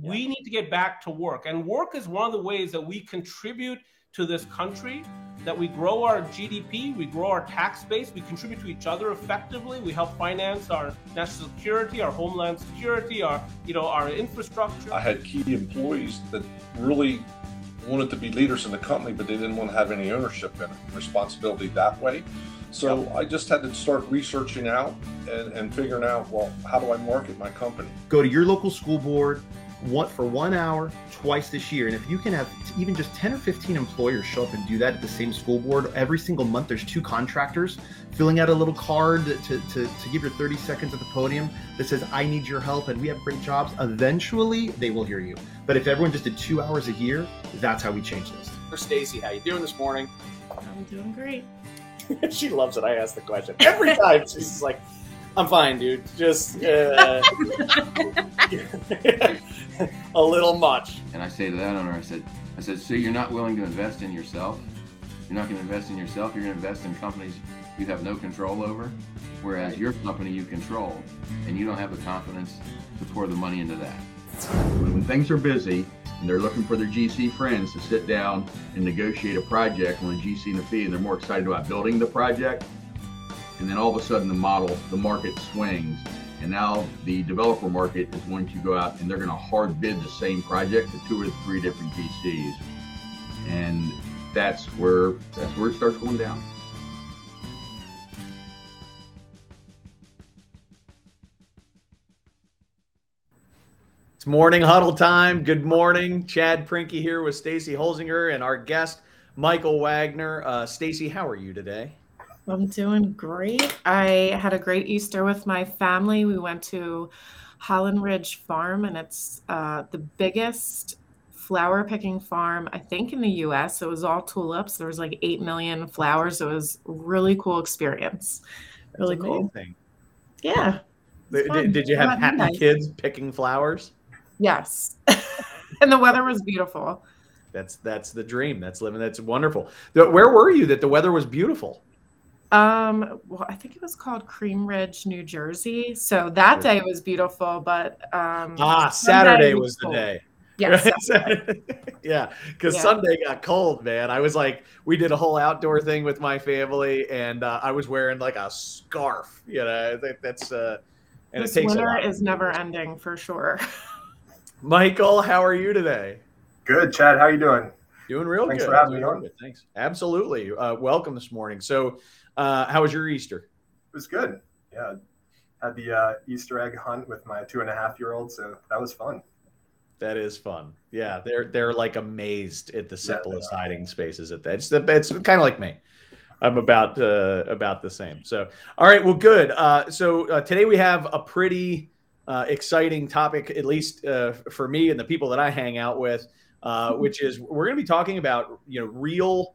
We need to get back to work. And work is one of the ways that we contribute to this country, that we grow our GDP, we grow our tax base, we contribute to each other effectively, we help finance our national security, our homeland security, our you know, our infrastructure. I had key employees that really wanted to be leaders in the company, but they didn't want to have any ownership and responsibility that way. So yep. I just had to start researching out and, and figuring out, well, how do I market my company? Go to your local school board, one for one hour twice this year. And if you can have even just 10 or 15 employers show up and do that at the same school board every single month there's two contractors filling out a little card to, to, to give your 30 seconds at the podium that says i need your help and we have great jobs. Eventually they will hear you. But if everyone just did two hours a year that's how we change this. For stacy how you doing this morning? I'm doing great. She loves it. I ask the question every time. She's like I'm fine, dude. Just uh, a little much. And I say to that owner, I said, I said, so you're not willing to invest in yourself? You're not going to invest in yourself. You're going to invest in companies you have no control over, whereas your company you control, and you don't have the confidence to pour the money into that. When things are busy and they're looking for their GC friends to sit down and negotiate a project on a GC and a fee, and they're more excited about building the project and then all of a sudden the model, the market swings, and now the developer market is going to go out and they're going to hard bid the same project to two or three different GCs, and that's where that's where it starts going down. It's morning huddle time. Good morning, Chad Prinkey here with Stacy Holzinger and our guest Michael Wagner. Uh, Stacy, how are you today? I'm doing great. I had a great Easter with my family. We went to Holland Ridge Farm, and it's uh, the biggest flower picking farm, I think, in the US. It was all tulips. There was like 8 million flowers. It was really cool experience. Really cool. Yeah. Did, did, you have happy nice. kids picking flowers? Yes. and the weather was beautiful. That's that's the dream. That's living. That's wonderful. Where were you that the weather was beautiful? Um, well, I think it was called Cream Ridge, New Jersey. So that day was beautiful, but um, ah, Saturday was, was the day. Yes. yeah, because yeah. Sunday got cold, man. I was like, we did a whole outdoor thing with my family, and uh, I was wearing like a scarf. You know, I think that's uh, and this it takes winter is never ending for sure. Michael, how are you today? Good, Chad. How are you doing? Doing real Thanks good. Thanks for having me on. Thanks. Absolutely. Uh, welcome this morning. So, uh, how was your Easter? It was good. Yeah, had the uh, Easter egg hunt with my two and a half year old, so that was fun. That is fun. Yeah, they're they're like amazed at the simplest yeah, hiding spaces at that. It's, it's kind of like me. I'm about uh, about the same. So, all right, well, good. Uh, so uh, today we have a pretty uh, exciting topic, at least uh, for me and the people that I hang out with, uh, which is we're going to be talking about you know real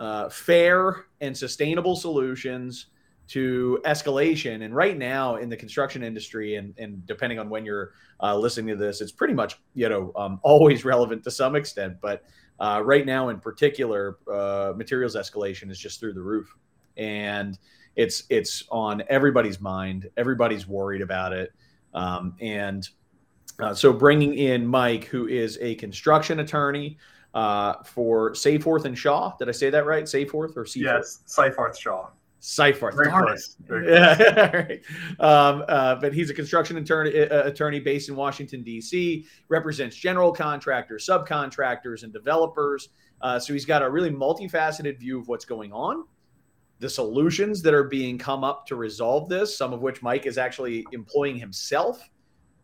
uh, fair and sustainable solutions to escalation. And right now in the construction industry, and, and depending on when you're uh, listening to this, it's pretty much you know um, always relevant to some extent. But uh, right now, in particular, uh, materials escalation is just through the roof, and it's it's on everybody's mind. Everybody's worried about it, um, and uh, so bringing in Mike, who is a construction attorney uh, for Seyfarth and Shaw. Did I say that right? Seyfarth or Seaforth? Yes, Seyfarth Shaw. Seyfarth. Very Darn close. Yeah. right. um, uh, but he's a construction attorney, uh, attorney based in Washington, D.C., represents general contractors, subcontractors, and developers. Uh, so he's got a really multifaceted view of what's going on, the solutions that are being come up to resolve this, some of which Mike is actually employing himself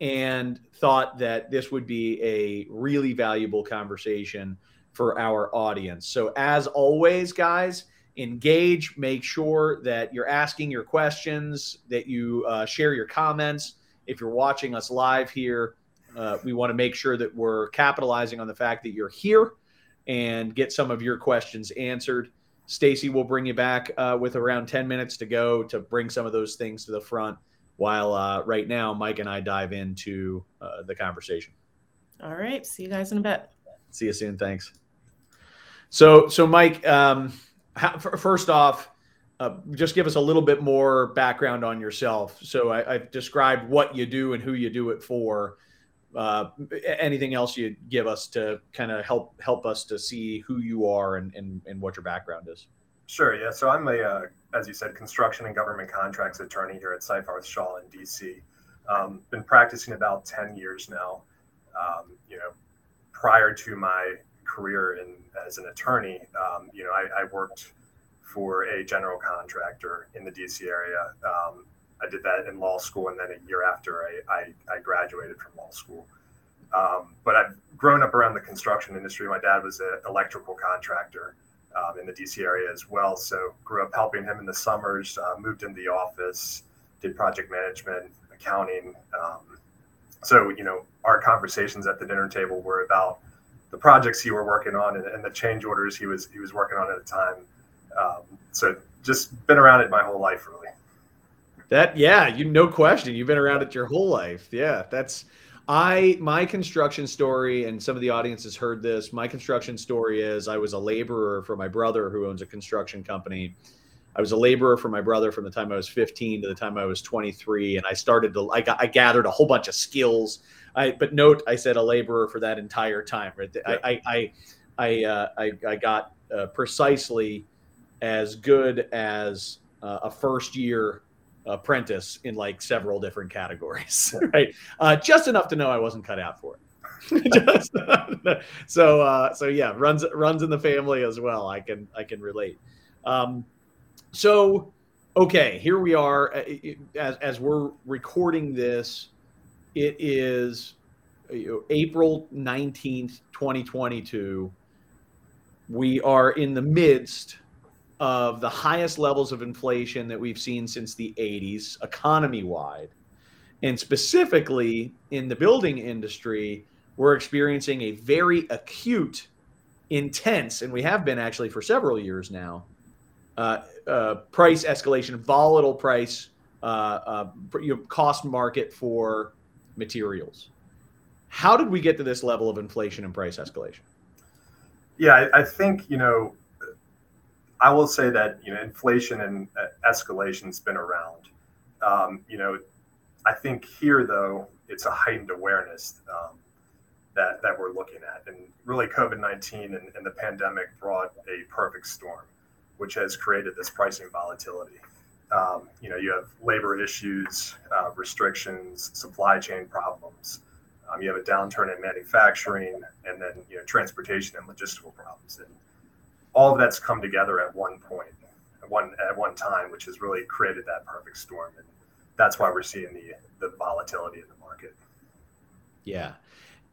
and thought that this would be a really valuable conversation for our audience. So, as always, guys, engage, make sure that you're asking your questions, that you uh, share your comments. If you're watching us live here, uh, we want to make sure that we're capitalizing on the fact that you're here and get some of your questions answered. Stacy will bring you back uh, with around 10 minutes to go to bring some of those things to the front while uh, right now Mike and I dive into uh, the conversation. All right. See you guys in a bit. See you soon. Thanks. So, so Mike, um, how, first off, uh, just give us a little bit more background on yourself. So I, have described what you do and who you do it for. uh, anything else you give us to kind of help help us to see who you are and, and, and what your background is? Sure. Yeah. So I'm a, uh, as you said, construction and government contracts attorney here at Seyfarth Shaw in DC. Um, been practicing about 10 years now. Um, you know, prior to my career in as an attorney, um, you know, I, I, worked for a general contractor in the DC area. Um, I did that in law school, and then a year after I, I, I graduated from law school. Um, but I've grown up around the construction industry. My dad was an electrical contractor um, in the DC area as well. So grew up helping him in the summers, uh, moved into the office, did project management, accounting. Um, so, you know, our conversations at the dinner table were about the projects he were working on and, and the change orders he was he was working on at the time. Um, so just been around it my whole life, really. That yeah, you no question. You've been around it your whole life. Yeah, that's I my construction story, and some of the audience has heard this. My construction story is I was a laborer for my brother who owns a construction company. I was a laborer for my brother from the time I was 15 to the time I was 23, and I started to I got I gathered a whole bunch of skills. I but note I said a laborer for that entire time. Right, yeah. I I I uh, I, I got uh, precisely as good as uh, a first year apprentice in like several different categories, right? Uh, just enough to know I wasn't cut out for it. just, so uh, so yeah, runs runs in the family as well. I can I can relate. Um, so okay, here we are uh, as as we're recording this. It is April nineteenth, twenty twenty two. We are in the midst of the highest levels of inflation that we've seen since the 80s, economy wide. And specifically in the building industry, we're experiencing a very acute, intense, and we have been actually for several years now, uh, uh, price escalation, volatile price, uh, uh cost market for materials. How did we get to this level of inflation and price escalation? Yeah, I, I think, you know, I will say that you know inflation and uh, escalation's been around. Um, you know, I think here though it's a heightened awareness um, that that we're looking at, and really COVID nineteen and, and, the pandemic brought a perfect storm, which has created this pricing volatility. Um, you know, you have labor issues, uh, restrictions, supply chain problems. Um, you have a downturn in manufacturing, and then you know transportation and logistical problems, and all of that's come together at one point, at one at one time, which has really created that perfect storm, and that's why we're seeing the the volatility in the market. Yeah,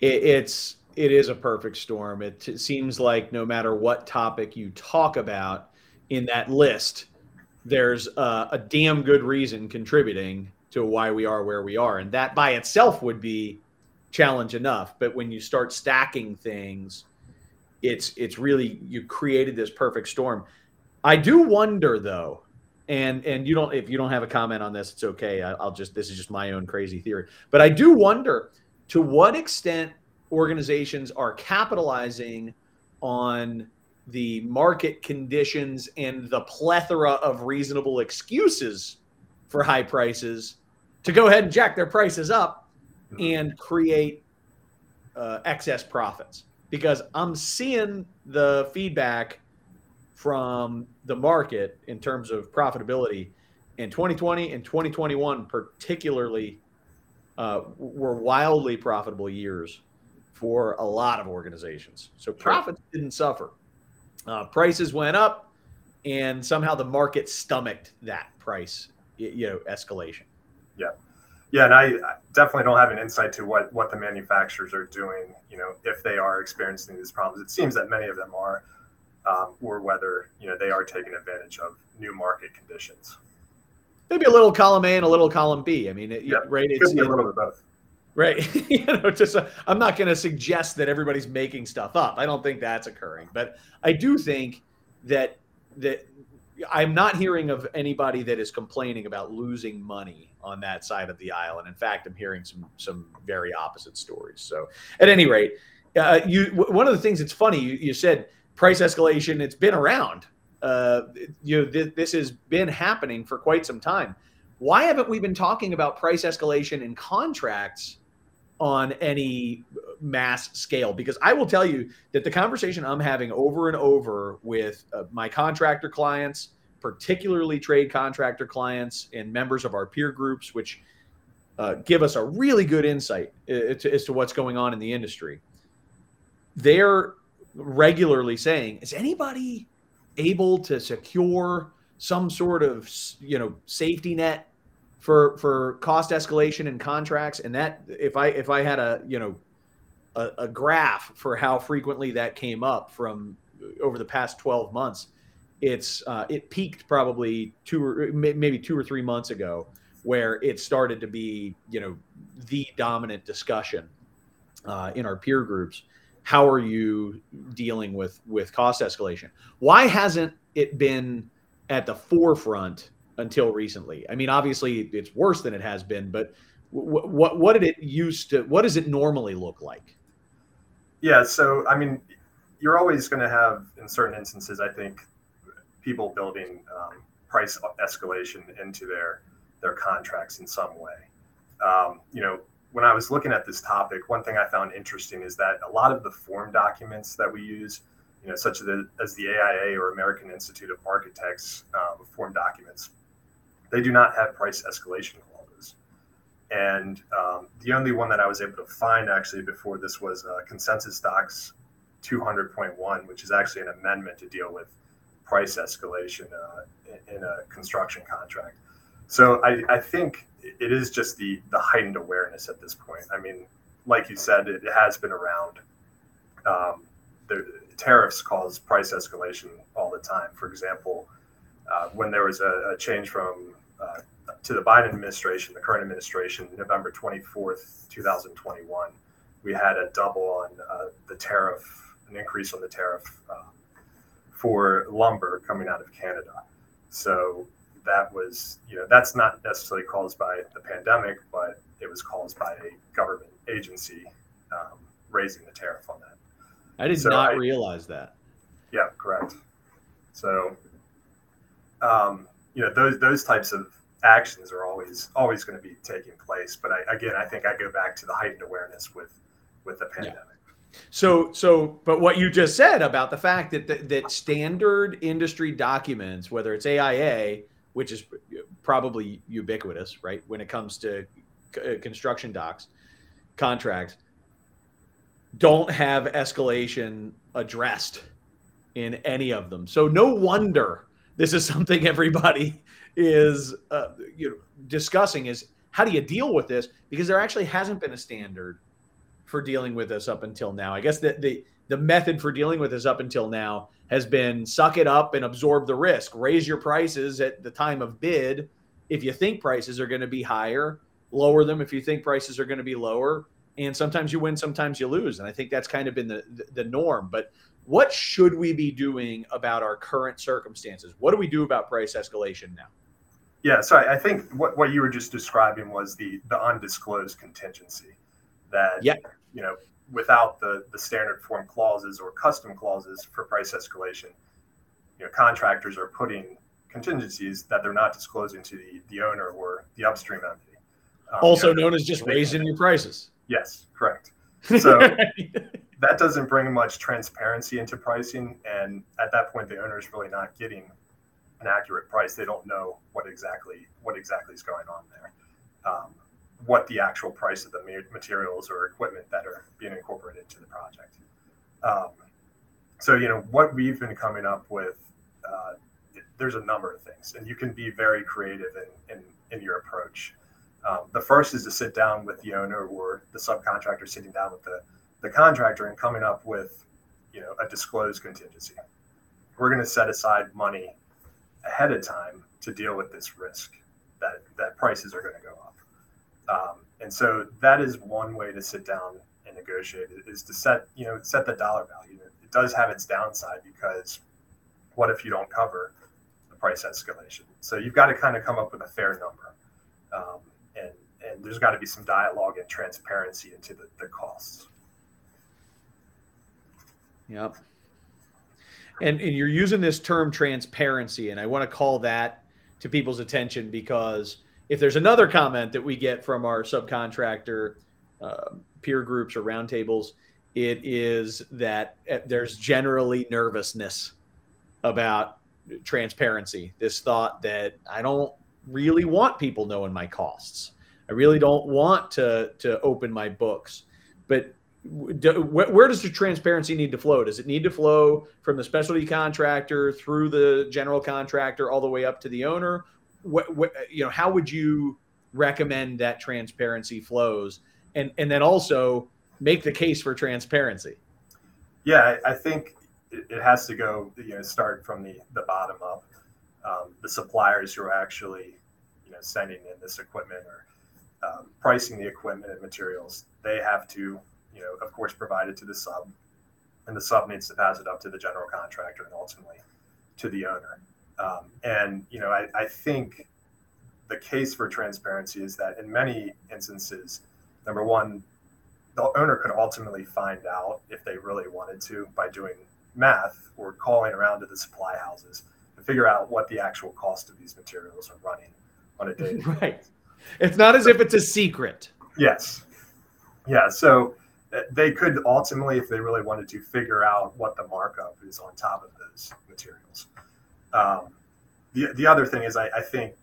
it, it's it is a perfect storm. It, seems like no matter what topic you talk about in that list, there's a, a damn good reason contributing to why we are where we are, and that by itself would be challenge enough. But when you start stacking things it's it's really you created this perfect storm. I do wonder though, and and you don't if you don't have a comment on this, it's okay. I, will just this is just my own crazy theory, but I do wonder to what extent organizations are capitalizing on the market conditions and the plethora of reasonable excuses for high prices to go ahead and jack their prices up and create uh, excess profits because I'm seeing the feedback from the market in terms of profitability in 2020 and 2021 particularly uh, were wildly profitable years for a lot of organizations. So profits didn't suffer. Uh, prices went up and somehow the market stomached that price you know escalation yeah, and I definitely don't have an insight to what what the manufacturers are doing. You know, if they are experiencing these problems, it seems that many of them are, um, or whether you know they are taking advantage of new market conditions. Maybe a little column A and a little column B. I mean, it, yeah, right? It's a little bit both. Right. you know, just uh, I'm not going to suggest that everybody's making stuff up. I don't think that's occurring, but I do think that that I'm not hearing of anybody that is complaining about losing money on that side of the aisle, and in fact, I'm hearing some some very opposite stories. So, at any rate, uh, you one of the things that's funny you, you said price escalation. It's been around. Uh, you know, th- this has been happening for quite some time. Why haven't we been talking about price escalation in contracts on any mass scale because I will tell you that the conversation I'm having over and over with uh, my contractor clients, particularly trade contractor clients and members of our peer groups, which uh, give us a really good insight uh, to, as to what's going on in the industry. They're regularly saying, "Is anybody able to secure some sort of you know safety net for for cost escalation in contracts?" And that if I if I had a you know a, a graph for how frequently that came up from over the past 12 months, it's uh, it peaked probably two or maybe two or three months ago where it started to be you know the dominant discussion uh, in our peer groups. How are you dealing with with cost escalation? Why hasn't it been at the forefront until recently? I mean obviously it's worse than it has been but what what did it used to what does it normally look like yeah so i mean you're always going to have in certain instances i think people building um, price escalation into their their contracts in some way um, you know when I was looking at this topic, one thing I found interesting is that a lot of the form documents that we use, you know, such as the, as the AIA or American Institute of Architects um, form documents, they do not have price escalation. And um, the only one that I was able to find actually before this was uh, ConsensusDocs 200.1, which is actually an amendment to deal with price escalation uh, in, a construction contract. So I, I think it is just the the heightened awareness at this point. I mean, like you said, it, has been around. Um, the tariffs cause price escalation all the time. For example, uh, when there was a, a change from uh, to the Biden administration, the current administration, November twenty fourth, two thousand twenty one, we had a double on uh, the tariff, an increase on the tariff uh, for lumber coming out of Canada. So that was, you know, that's not necessarily caused by the pandemic, but it was caused by a government agency um, raising the tariff on that. I did so not I, realize that. Yeah, correct. So, um, you know, those those types of actions are always always going to be taking place. But I, again, I think I go back to the heightened awareness with with the pandemic. Yeah. So, so, but what you just said about the fact that the, that standard industry documents, whether it's AIA which is probably ubiquitous, right? When it comes to uh, construction docs, contracts, don't have escalation addressed in any of them. So no wonder this is something everybody is uh, you know discussing is how do you deal with this because there actually hasn't been a standard for dealing with this up until now. I guess the the the method for dealing with this up until now has been suck it up and absorb the risk. Raise your prices at the time of bid if you think prices are going to be higher, lower them if you think prices are going to be lower. And sometimes you win, sometimes you lose. And I think that's kind of been the, the, the norm. But what should we be doing about our current circumstances? What do we do about price escalation now? Yeah, so I think what, what you were just describing was the the undisclosed contingency that yeah. you know without the, the standard form clauses or custom clauses for price escalation, you know, contractors are putting contingencies that they're not disclosing to the, the owner or the upstream entity. Um, also you know, known as just raising your prices. Yes, correct. So that doesn't bring much transparency into pricing. And at that point, the owner is really not getting an accurate price. They don't know what exactly what exactly is going on there. Um, what the actual price of the materials or equipment that are being incorporated into the project. Um, so, you know, what we've been coming up with, uh, there's a number of things, and you can be very creative in, in, in your approach. Um, the first is to sit down with the owner or the subcontractor sitting down with the, the contractor and coming up with, you know, a disclosed contingency. We're going to set aside money ahead of time to deal with this risk that, that prices are going to go up. Um, and so that is one way to sit down and negotiate is to set, you know, set the dollar value. It does have its downside because what if you don't cover the price escalation? So you've got to kind of come up with a fair number. Um, and, and there's got to be some dialogue and transparency into the, the costs. Yep. And, and you're using this term transparency, and I want to call that to people's attention because – if there's another comment that we get from our subcontractor uh, peer groups or roundtables, it is that uh, there's generally nervousness about transparency. This thought that I don't really want people knowing my costs. I really don't want to to open my books. But where does the transparency need to flow? Does it need to flow from the specialty contractor through the general contractor all the way up to the owner? What, what, you know, how would you recommend that transparency flows? And and then also make the case for transparency. Yeah, I think it has to go. You know, start from the the bottom up. Um, the suppliers who are actually, you know, sending in this equipment or um, pricing the equipment and materials, they have to you know, of course, provided to the sub, and the sub needs to pass it up to the general contractor and ultimately to the owner. Um, and you know, I, I think the case for transparency is that in many instances, number one, the owner could ultimately find out if they really wanted to by doing math or calling around to the supply houses to figure out what the actual cost of these materials are running on a day. Right. It's not as if it's a secret. Yes. Yeah. So they could ultimately, if they really wanted to, figure out what the markup is on top of those materials. Um, the, the other thing is, I, I, think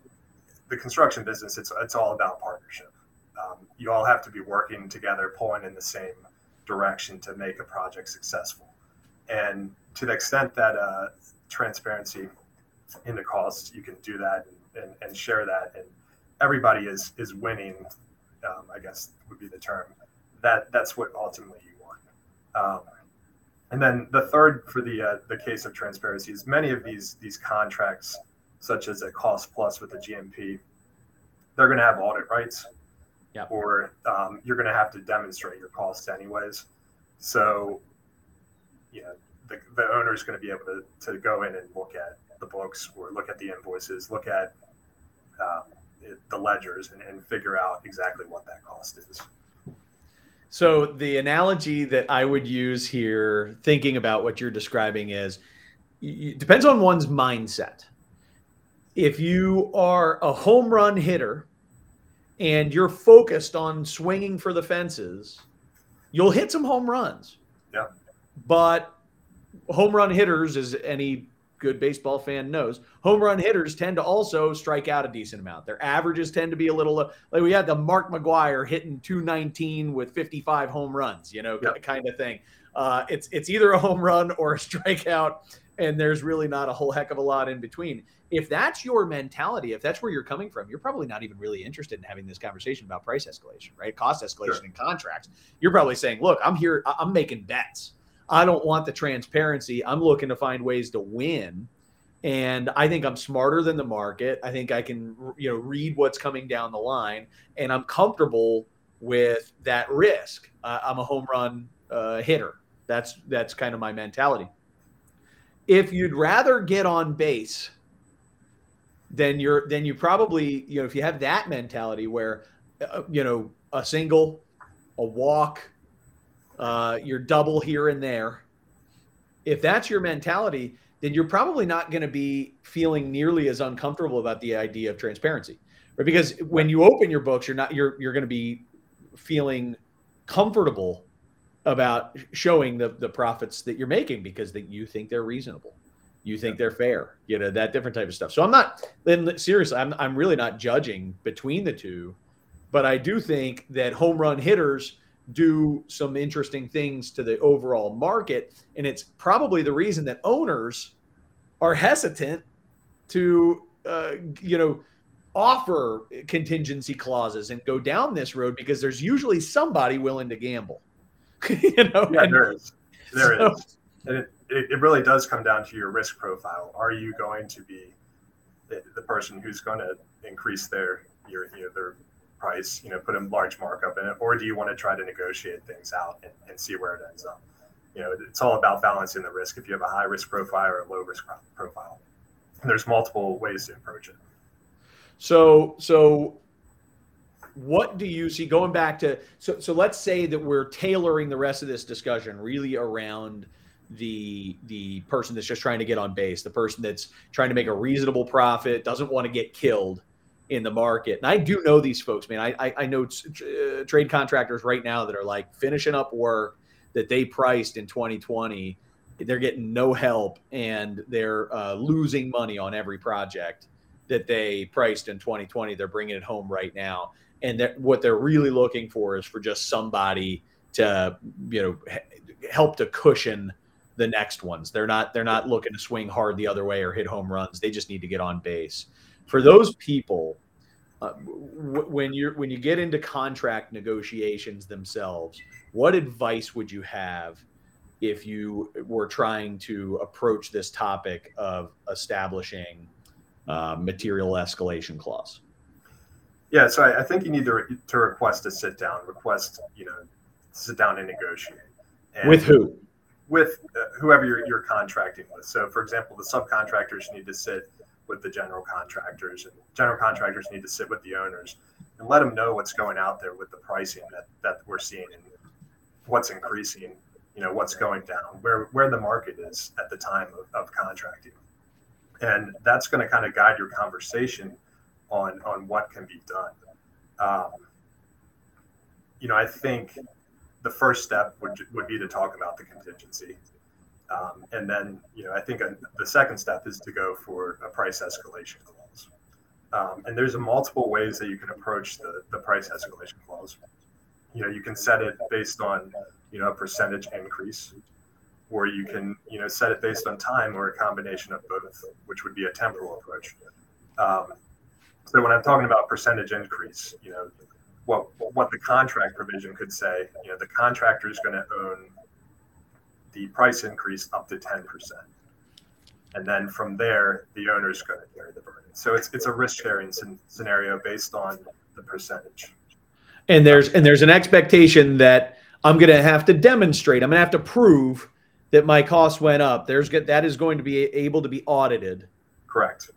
the construction business, it's, it's all about partnership. Um, you all have to be working together, pulling in the same direction to make a project successful. And to the extent that uh, transparency in the costs, you can do that and, and, and, share that, and everybody is is winning. Um, I guess would be the term that that's what ultimately you want. Um, and then the third for the uh, the case of transparency is many of these these contracts, such as a cost plus with a GMP, they're going to have audit rights, yep. or um, you're going to have to demonstrate your costs anyways. So, you know, the, the owner is going to be able to, to go in and look at the books or look at the invoices, look at um, the ledgers, and, and figure out exactly what that cost is. So the analogy that I would use here, thinking about what you're describing, is it depends on one's mindset. If you are a home run hitter and you're focused on swinging for the fences, you'll hit some home runs. Yeah. But home run hitters, as any good baseball fan knows, home run hitters tend to also strike out a decent amount. Their averages tend to be a little like we had the Mark McGwire hitting 219 with 55 home runs, you know, yep. kind of thing. Uh, it's it's either a home run or a strikeout, and there's really not a whole heck of a lot in between. If that's your mentality, if that's where you're coming from, you're probably not even really interested in having this conversation about price escalation, right? Cost escalation sure. in contracts. You're probably saying, "Look, I'm here. I'm making bets." I don't want the transparency. I'm looking to find ways to win. And I think I'm smarter than the market. I think I can, you know, read what's coming down the line, and I'm comfortable with that risk. Uh, I'm a home run uh, hitter. That's that's kind of my mentality. If you'd rather get on base, then you're then you probably you know if you have that mentality where uh, you know a single, a walk, uh, your double here and there. If that's your mentality, then you're probably not going to be feeling nearly as uncomfortable about the idea of transparency, right? Because when you open your books, you're not you're you're going to be feeling comfortable about showing the the profits that you're making because that you think they're reasonable, you think they're fair, you know that different type of stuff. So I'm not then seriously, I'm I'm really not judging between the two, but I do think that home run hitters do some interesting things to the overall market. And it's probably the reason that owners are hesitant to, uh, you know, offer contingency clauses and go down this road because there's usually somebody willing to gamble. you know, yeah, and, there is. There so, is. And it, it really does come down to your risk profile. Are you going to be the, the person who's going to increase their your you know, their price, you know, put a large markup in it, or do you want to try to negotiate things out and, and see where it ends up? You know, it's all about balancing the risk. If you have a high risk profile or a low risk profile, and there's multiple ways to approach it. So, so what do you see going back to so so let's say that we're tailoring the rest of this discussion really around the the person that's just trying to get on base the person that's trying to make a reasonable profit doesn't want to get killed in the market. And I do know these folks, man. I I, I know uh, trade contractors right now that are like finishing up work that they priced in 2020. They're getting no help and they're uh, losing money on every project that they priced in 2020. They're bringing it home right now, and that what they're really looking for is for just somebody to you know help to cushion the next ones. They're not they're not looking to swing hard the other way or hit home runs. They just need to get on base. For those people, uh, w- when you're when you get into contract negotiations themselves, what advice would you have if you were trying to approach this topic of establishing uh, material escalation clause? Yeah, so I, I think you need to, re- to request a sit down, request you know, sit down and negotiate. And With who? With uh, whoever you're, you're contracting with. So, for example, the subcontractors need to sit with the general contractors, and general contractors need to sit with the owners and let them know what's going out there with the pricing that, that we're seeing and what's increasing, you know, what's going down, where where the market is at the time of, of contracting. And that's going to kind of guide your conversation on on what can be done. Um, you know, I think the first step would would be to talk about the contingency, um, and then you know I think a, the second step is to go for a price escalation clause. Um, and there's multiple ways that you can approach the the price escalation clause. You know, you can set it based on you know a percentage increase, or you can you know set it based on time, or a combination of both, which would be a temporal approach. Um, so when I'm talking about percentage increase, you know, what what the contract provision could say, you know, the contractor is going to own the price increase up to 10%. And then from there, the owner is going to carry the burden. So it's it's a risk sharing scenario based on the percentage. And there's and there's an expectation that I'm going to have to demonstrate. I'm going to have to prove that my costs went up. There's that is going to be able to be audited. Correct.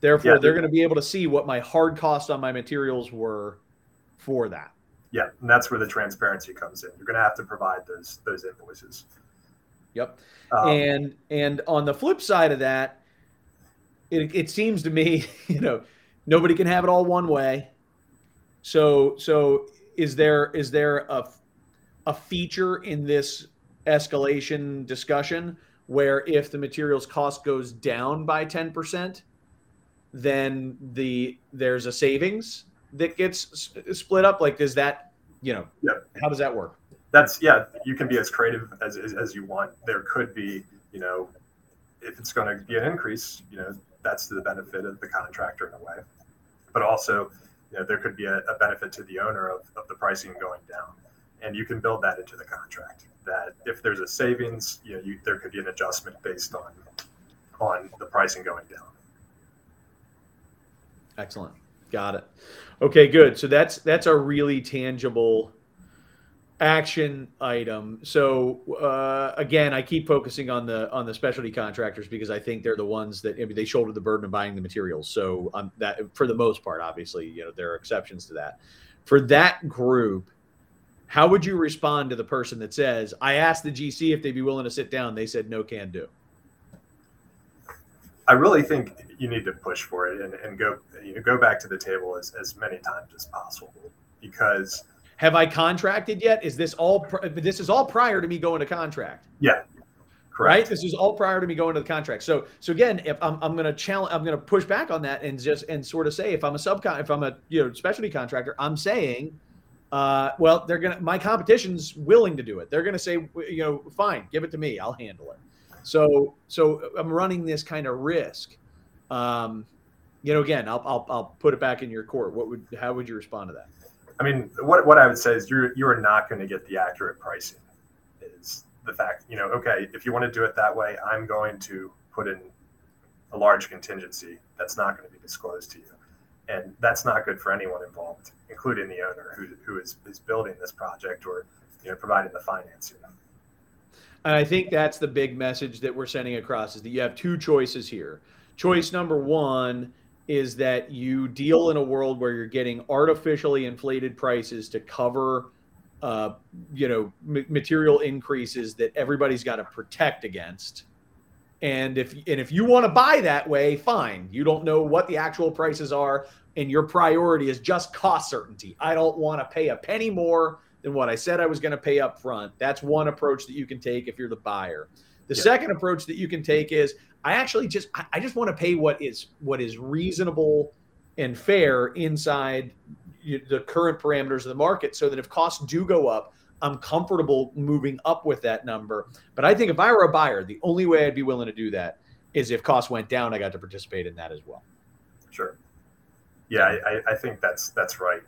Therefore, yeah. they're going to be able to see what my hard costs on my materials were for that. Yeah, and that's where the transparency comes in. You're going to have to provide those those invoices. Yep. Um, and and on the flip side of that, it, it seems to me, you know, nobody can have it all one way. So so is there is there a a feature in this escalation discussion where if the materials cost goes down by 10%, then the there's a savings that gets split up? Like, does that, you know, yeah. how does that work? That's yeah. You can be as creative as as, as you want. There could be, you know, if it's going to be an increase, you know, that's to the benefit of the contractor in a way, but also, you know, there could be a, a benefit to the owner of, of the pricing going down, and you can build that into the contract. That if there's a savings, you know, you, there could be an adjustment based on on the pricing going down. Excellent. Got it. Okay, good. So that's that's a really tangible action item. So uh, again, I keep focusing on the on the specialty contractors because I think they're the ones that I mean, they shoulder the burden of buying the materials. So um, that for the most part, obviously, you know, there are exceptions to that. For that group, how would you respond to the person that says, "I asked the GC if they'd be willing to sit down. They said no, can do." I really think you need to push for it and, and go you know, go back to the table as, as many times as possible because have I contracted yet? Is this all this is all prior to me going to contract? Yeah. Correct. Right. This is all prior to me going to the contract. So, so again, if I'm, I'm going to challenge, I'm going to push back on that and just and sort of say, if I'm a subcon, if I'm a you know specialty contractor, I'm saying, uh, well, they're gonna my competition's willing to do it. They're going to say, you know, fine, give it to me, I'll handle it. So so I'm running this kind of risk. Um, you know, again, I'll, I'll I'll put it back in your court. What would how would you respond to that? I mean, what what I would say is you're you are not going to get the accurate pricing. Is the fact you know? Okay, if you want to do it that way, I'm going to put in a large contingency that's not going to be disclosed to you, and that's not good for anyone involved, including the owner who who is is building this project or you know providing the financing. And I think that's the big message that we're sending across is that you have two choices here. Choice number one is that you deal in a world where you're getting artificially inflated prices to cover uh, you know m- material increases that everybody's got to protect against And if and if you want to buy that way, fine. You don't know what the actual prices are, and your priority is just cost certainty. I don't want to pay a penny more than what I said I was going to pay up front. That's one approach that you can take if you're the buyer. The yeah. second approach that you can take is I actually just I just want to pay what is what is reasonable and fair inside the current parameters of the market so that if costs do go up, I'm comfortable moving up with that number. But I think if I were a buyer, the only way I'd be willing to do that is if costs went down, I got to participate in that as well. Sure. Yeah, I, I think that's that's right.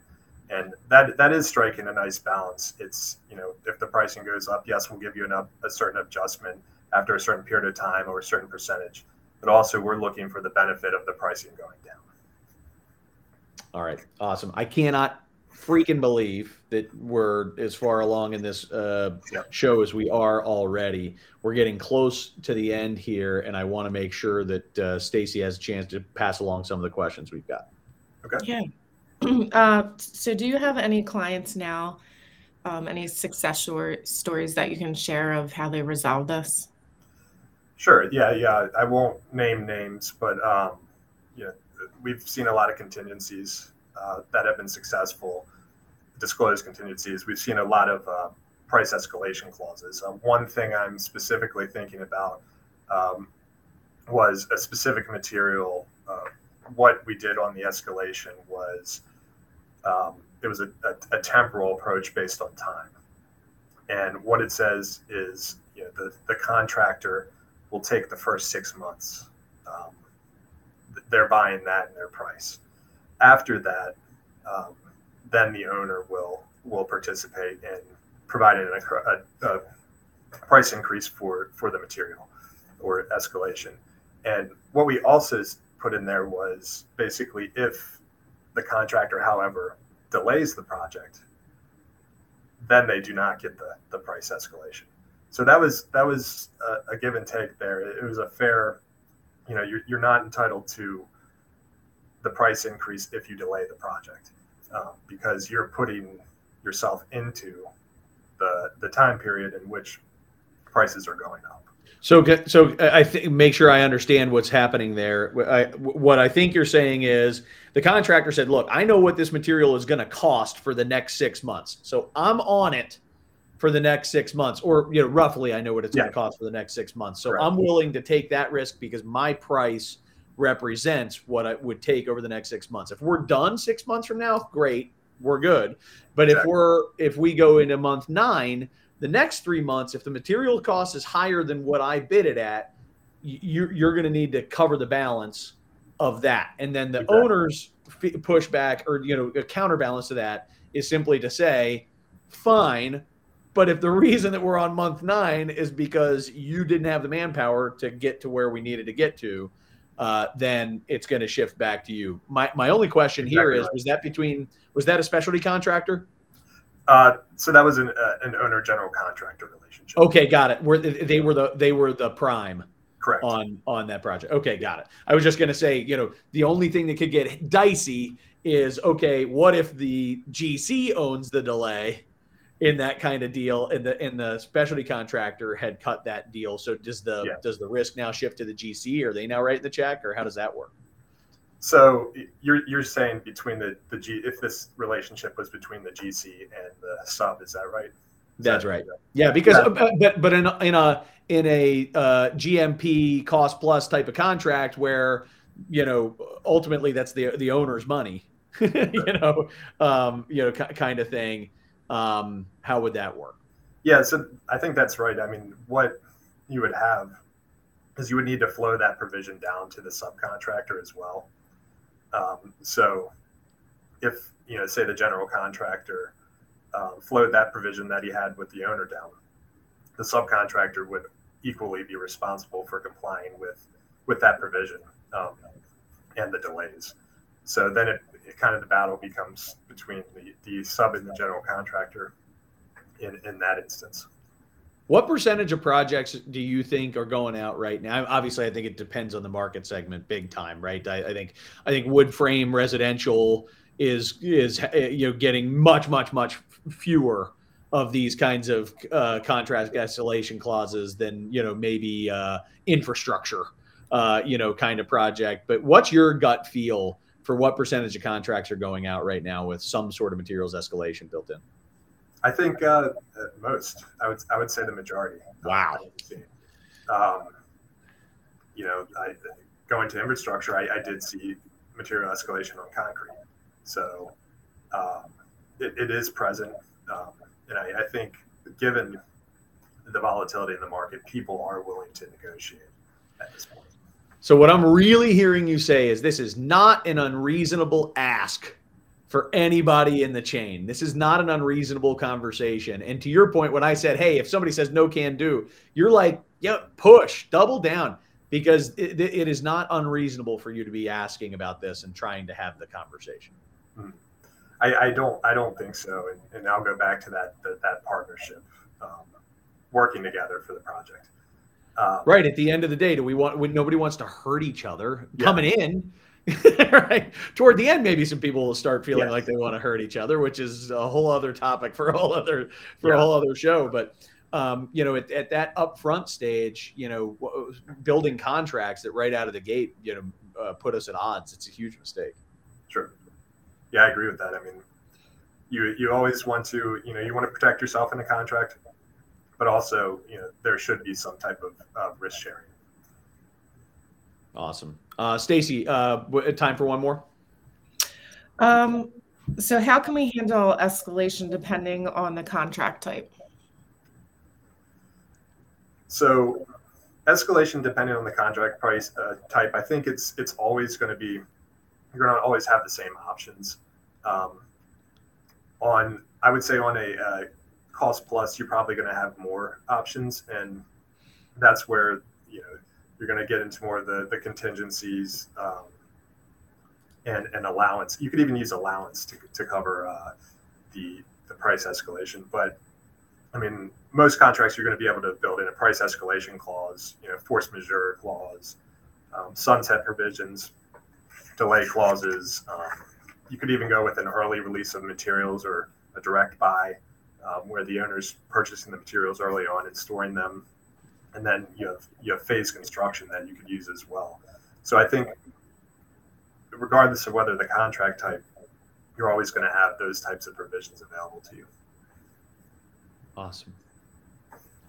And that that is striking a nice balance. It's you know if the pricing goes up, yes, we'll give you an up, a certain adjustment after a certain period of time or a certain percentage, but also we're looking for the benefit of the pricing going down. All right, awesome. I cannot freaking believe that we're as far along in this uh, yep. show as we are already. We're getting close to the end here, and I want to make sure that uh, Stacy has a chance to pass along some of the questions we've got. Okay. Yeah. Uh, so, do you have any clients now? Um, any success stories that you can share of how they resolved this? Sure. Yeah. Yeah. I won't name names, but um, yeah, we've seen a lot of contingencies uh, that have been successful, disclosed contingencies. We've seen a lot of uh, price escalation clauses. Uh, one thing I'm specifically thinking about um, was a specific material. Uh, what we did on the escalation was um, it was a, a, a, temporal approach based on time. And what it says is you know, the, the contractor will take the first six months. Um, they're buying that in their price after that, um, then the owner will will participate in providing a, a, a, price increase for for the material or escalation. And what we also put in there was basically if the contractor, however, delays the project, then they do not get the, the price escalation. So that was that was a, a give and take there. It was a fair, you know, you're, you're not entitled to the price increase if you delay the project um, because you're putting yourself into the the time period in which prices are going up. So, so I think make sure I understand what's happening there. I, what I think you're saying is the contractor said, "Look, I know what this material is going to cost for the next six months, so I'm on it for the next six months, or you know, roughly, I know what it's yeah. going to cost for the next six months. So I'm willing to take that risk because my price represents what it would take over the next six months. If we're done six months from now, great, we're good. But exactly. if we're if we go into month nine, the next three months, if the material cost is higher than what I bid it at, you're you're going to need to cover the balance of that, and then the exactly. owner's pushback or you know a counterbalance to that is simply to say, fine. But if the reason that we're on month nine is because you didn't have the manpower to get to where we needed to get to, uh, then it's going to shift back to you. My my only question exactly here is: right. was that between was that a specialty contractor? Uh, so that was an uh, an owner general contractor relationship. Okay, got it. Were they were the they were the prime. Correct. On on that project. Okay, got it. I was just going to say, you know, the only thing that could get dicey is okay. What if the GC owns the delay? In that kind of deal and the and the specialty contractor had cut that deal. So does the yeah. does the risk now shift to the gc are they now writing the check or how does that work? So you're you're saying between the the g if this relationship was between the gc and the sub is that right? Is that's that, right. yeah because yeah. Uh, but but in a, in a in a uh, gmp cost plus type of contract where you know ultimately that's the the owner's money you know um you know kind of thing um, how would that work? Yeah, so I think that's right. I mean, what you would have is you would need to flow that provision down to the subcontractor as well. Um, so if, you know, say the general contractor um, flowed that provision that he had with the owner down, the subcontractor would equally be responsible for complying with with that provision um, and the delays. So then it, it, kind of the battle becomes between the, the sub and the general contractor in, in that instance. What percentage of projects do you think are going out right now? Obviously, I think it depends on the market segment, big time, right? I, I think I think wood frame residential is is you know getting much much much fewer of these kinds of uh, contract escalation clauses than you know maybe uh, infrastructure, uh, you know, kind of project. But what's your gut feel for what percentage of contracts are going out right now with some sort of materials escalation built in? I think uh, most. I would I would say the majority. Wow. Um, you know, I, going to infrastructure, I, I, did see material escalation on concrete. So um, it, it is present. Um, and I, I, think given the volatility in the market, people are willing to negotiate at this point. So what I'm really hearing you say is this is not an unreasonable ask for anybody in the chain. This is not an unreasonable conversation. And to your point, when I said, hey, if somebody says no can do, you're like, yeah, push, double down, because it, it is not unreasonable for you to be asking about this and trying to have the conversation. Hmm. I, I don't, I don't think so. And, and I'll go back to that, that, that partnership, um, working together for the project. Um, right. At the end of the day, do we want, when nobody wants to hurt each other yeah. coming in, right toward the end maybe some people will start feeling yes. like they want to hurt each other which is a whole other topic for a whole other for yeah. a whole other show but um, you know at, at that upfront stage you know building contracts that right out of the gate you know uh, put us at odds it's a huge mistake sure yeah i agree with that i mean you you always want to you know you want to protect yourself in a contract but also you know there should be some type of uh, risk sharing Awesome. Uh, Stacy, uh, time for one more? Um, so how can we handle escalation depending on the contract type? So escalation depending on the contract price uh, type, I think it's it's always going to be you're going to always have the same options. Um, on I would say on a uh, cost plus, you're probably going to have more options, and that's where you know you're going to get into more of the, the contingencies um, and, and allowance. You could even use allowance to, to cover uh, the, the price escalation. But I mean, most contracts you're going to be able to build in a price escalation clause, you know, force majeure clause, um, sunset provisions, delay clauses. Um, you could even go with an early release of materials or a direct buy, um, where the owner's purchasing the materials early on and storing them and then you have you have phase construction that you could use as well. So I think, regardless of whether the contract type, you're always going to have those types of provisions available to you. Awesome.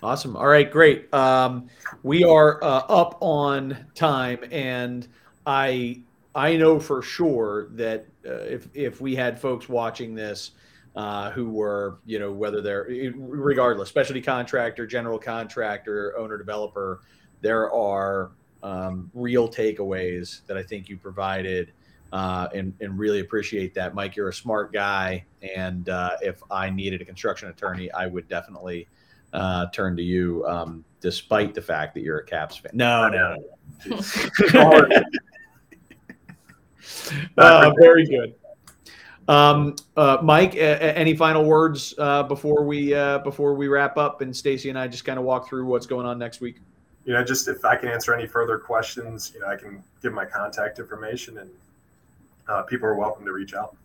Awesome. All right, great. Um, we are uh, up on time, and I I know for sure that uh, if if we had folks watching this uh, who were, you know, whether they're regardless, specialty contractor, general contractor, owner developer, there are um, real takeaways that I think you provided. Uh, and, and really appreciate that. Mike, you're a smart guy. And uh, if I needed a construction attorney, I would definitely uh, turn to you, um, despite the fact that you're a Caps fan. No, no. no. uh, very good. Um, uh, Mike, any final words uh, before we uh, before we wrap up, and Stacy and I just kind of walk through what's going on next week? You know, just if I can answer any further questions, you know, I can give my contact information, and uh, people are welcome to reach out.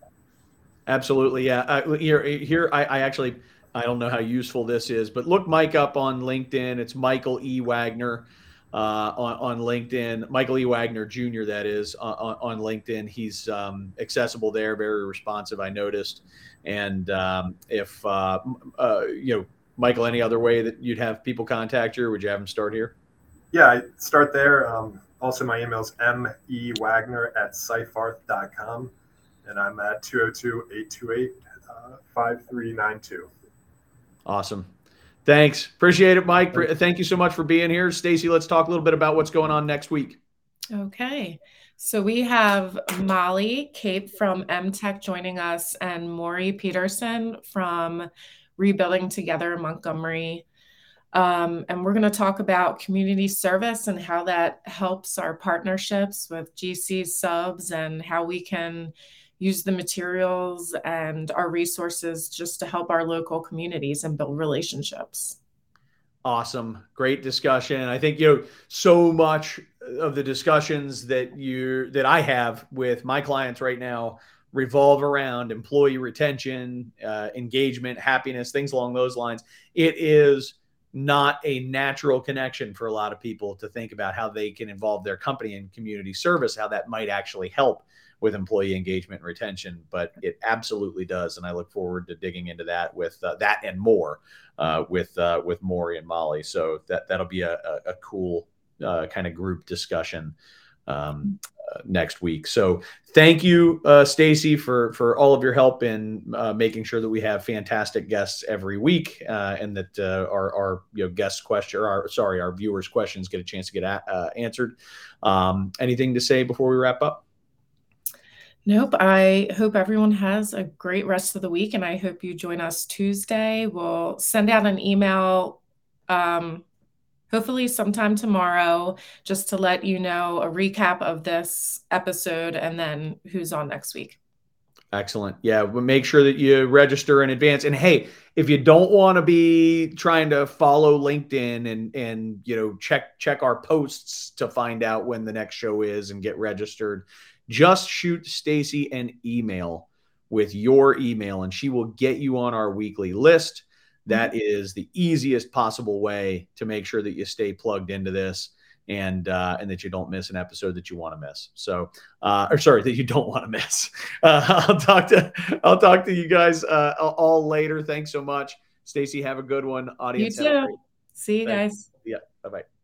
Absolutely, yeah. Uh, here, here, I, I actually I don't know how useful this is, but look Mike up on LinkedIn. It's Michael E. Wagner uh, on, on LinkedIn. Michael E. Wagner Jr., that is, on, on LinkedIn. He's um, accessible there, very responsive, I noticed. And um, if, uh, uh, you know, Michael, any other way that you'd have people contact you, or would you have them start here? Yeah, I start there. Um, also, my email is mewagner at seyfarth.com, and I'm at 202 828 5392. Awesome. Thanks. Appreciate it, Mike. Thank you so much for being here. Stacy, let's talk a little bit about what's going on next week. Okay. So we have Molly Cape from MTech joining us and Maury Peterson from Rebuilding Together Montgomery. Um, and we're going to talk about community service and how that helps our partnerships with GC subs and how we can use the materials and our resources just to help our local communities and build relationships. Awesome. Great discussion. I think you know so much of the discussions that you that I have with my clients right now revolve around employee retention, uh, engagement, happiness, things along those lines. It is not a natural connection for a lot of people to think about how they can involve their company in community service, how that might actually help with employee engagement and retention. But it absolutely does, and I look forward to digging into that with uh, that and more uh, with uh, with Maury and Molly. So that that'll be a, a, a cool uh, kind of group discussion um, uh, next week. So thank you, uh, Stacy, for for all of your help in making sure that we have fantastic guests every week, and that our our you know guest question, or our sorry, our viewers' questions get a chance to get a- answered. Um, anything to say before we wrap up? Nope. I hope everyone has a great rest of the week, and I hope you join us Tuesday. We'll send out an email. Um, hopefully sometime tomorrow, just to let you know a recap of this episode and then who's on next week. Excellent. Yeah, but make sure that you register in advance. And hey, if you don't want to be trying to follow LinkedIn and and you know check check our posts to find out when the next show is and get registered, just shoot Stacy an email with your email and she will get you on our weekly list. That is the easiest possible way to make sure that you stay plugged into this and uh, and that you don't miss an episode that you want to miss. So, uh, or sorry, that you don't want to miss. Uh, I'll talk to I'll talk to you guys uh, all later. Thanks so much, Stacy. Have a good one, audience. You too. See you Thanks. guys. Yeah. Bye bye.